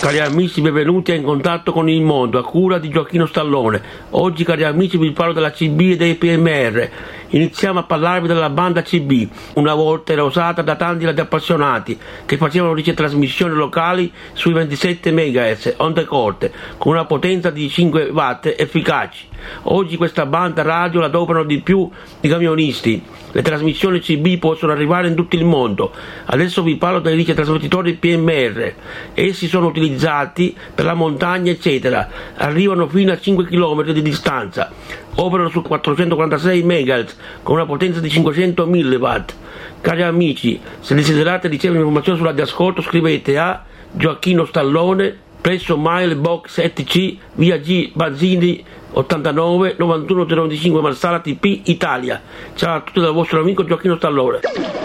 Cari amici, benvenuti a In contatto con il mondo, a cura di Gioacchino Stallone. Oggi, cari amici, vi parlo della CB e dei PMR. Iniziamo a parlarvi della banda CB, una volta era usata da tanti appassionati che facevano ricetrasmissioni locali sui 27 MHz onde corte con una potenza di 5 watt efficaci. Oggi questa banda radio la adoperano di più i camionisti. Le trasmissioni CB possono arrivare in tutto il mondo. Adesso vi parlo dei ricetrasmettitori PMR. Essi sono utilizzati per la montagna, eccetera. Arrivano fino a 5 km di distanza. Operano su 446 MHz con una potenza di 500 mW. Cari amici, se desiderate ricevere informazioni sull'ascolto scrivete a Gioacchino Stallone presso Mailbox 7C via G Bazzini 89 91 025 Marsala TP Italia. Ciao a tutti dal vostro amico Gioacchino Stallone.